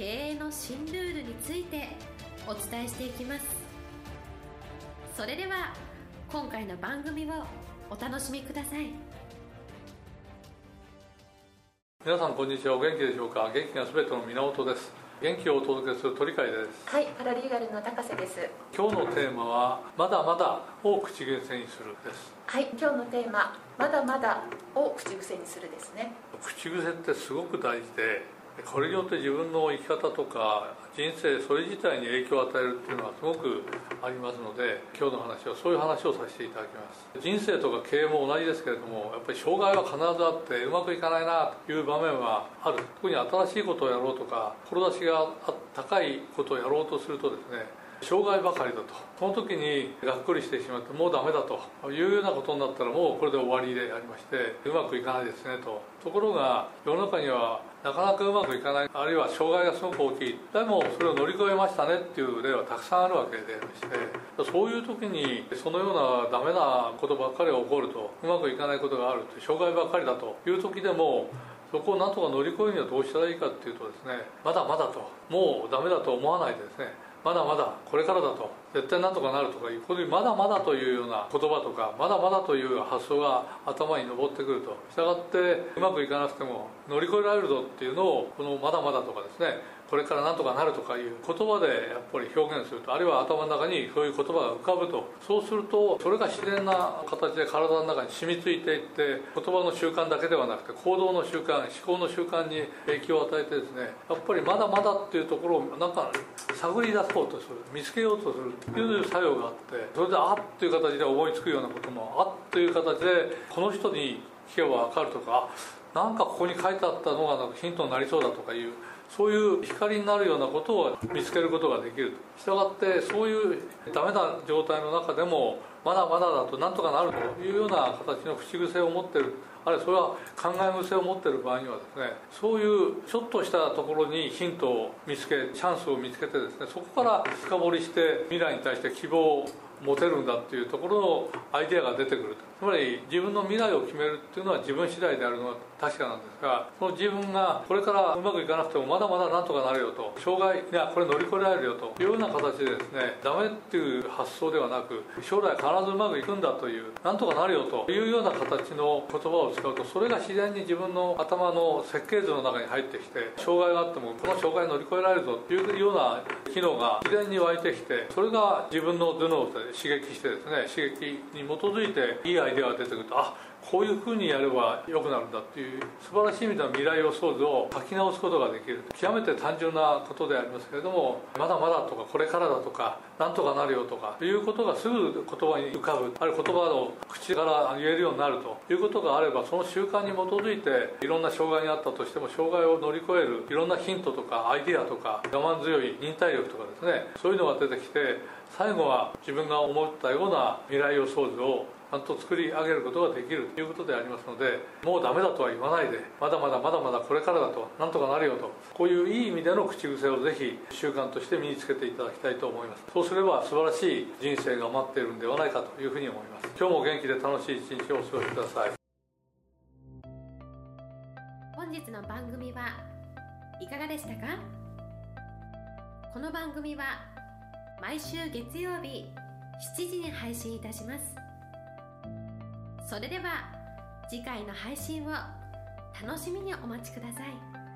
経営の新ルールについてお伝えしていきます。それでは今回の番組をお楽しみください。皆さんこんにちは。お元気でしょうか？元気がすべての源です。元気をお届けする鳥海です。はいパラリーガルの高瀬です。今日のテーマはまだまだを口癖にするです。はい今日のテーマまだまだを口癖にするですね。口癖ってすごく大事でこれによって自分の生き方とか人生それ自体に影響を与えるっていうのはすごくありますので今日の話はそういう話をさせていただきます。人生とか経営も同じですけれどもやっぱり障害は必ずあってうまくいかないなという場面はある。特に新しいことをやろうとか志が高いことをやろうとするとですね障害ばかりだと。その時にがっくりしてしまってもうダメだと。いうようなことになったらもうこれで終わりでありましてうまくいかないですねと。ところが世の中にはなかなかうまくいかない。あるいは障害がすごく大きい。でもそれを乗り越えましたねっていう例はたくさんあるわけでありまして。そういう時にそのようなダメなことばっかりが起こるとうまくいかないことがあると障害ばっかりだという時でもそこをなんとか乗り越えるにはどうしたらいいかっていうとですねまだまだと。もうダメだと思わないでですねまだまだこれからだと。絶対なんとかなるとかいうこういうまだまだというような言葉とかまだまだという発想が頭に上ってくると。したがってうまくいかなくても乗り越えられるぞっていうのをこのまだまだとかですねこれからなんとかなるとかいう言葉でやっぱり表現するとあるいは頭の中にそういう言葉が浮かぶと。そうするとそれが自然な形で体の中に染みついていって言葉の習慣だけではなくて行動の習慣思考の習慣に影響を与えてですねやっぱりまだまだっていうところをなんか探り出そうとする。見つけようとする。という作用があってそれであっという形で思いつくようなこともあっという形でこの人に聞けば分かるとかなんかここに書いてあったのがヒントになりそうだとかいうそういう光になるようなことを見つけることができるしたがってそういうダメな状態の中でもまだまだだとなんとかなるというような形の口癖を持ってる。あるいはそれは考え癖を持ってる場合にはですねそういうちょっとしたところにヒントを見つけチャンスを見つけてですねそこから深掘りして未来に対して希望を持てるんだっていうところのアイデアが出てくると。つまり自分の未来を決めるっていうのは自分次第であるのは確かなんですがその自分がこれからうまくいかなくてもまだまだなんとかなるよと。障害いやこれ乗り越えられるよというような形でですねダメっていう発想ではなく将来必ずうまくいくんだというなんとかなるよというような形の言葉を使うとそれが自然に自分の頭の設計図の中に入ってきて障害があってもこの障害乗り越えられるぞというような機能が自然に湧いてきてそれが自分の頭脳で刺激してですね刺激に基づいていいアイデアが出てくるとあこういうふうにやれば良くなるんだっていう素晴らしい意味での未来予想図を書き直すことができる。極めて単純なことでありますけれどもまだまだとかこれからだとかなんとかなるよとかいうことがすぐ言葉に浮かぶある言葉を口から言えるようになるということがあればその習慣に基づいていろんな障害にあったとしても障害を乗り越えるいろんなヒントとかアイデアとか我慢強い忍耐力とかですねそういうのが出てきて最後は自分が思ったような未来予想図をちゃんと作り上げることができるということでありますのでもうダメだとは言わないでまだまだまだまだこれからだとなんとかなるよと。こういういい意味での口癖をぜひ習慣として身につけていただきたいと思います。そうすれば素晴らしい人生が待っているんではないかというふうに思います。今日も元気で楽しい一日をお過ごしください。本日の番組はいかがでしたか？この番組は毎週月曜日7時に配信いたします。それでは次回の配信を楽しみにお待ちください。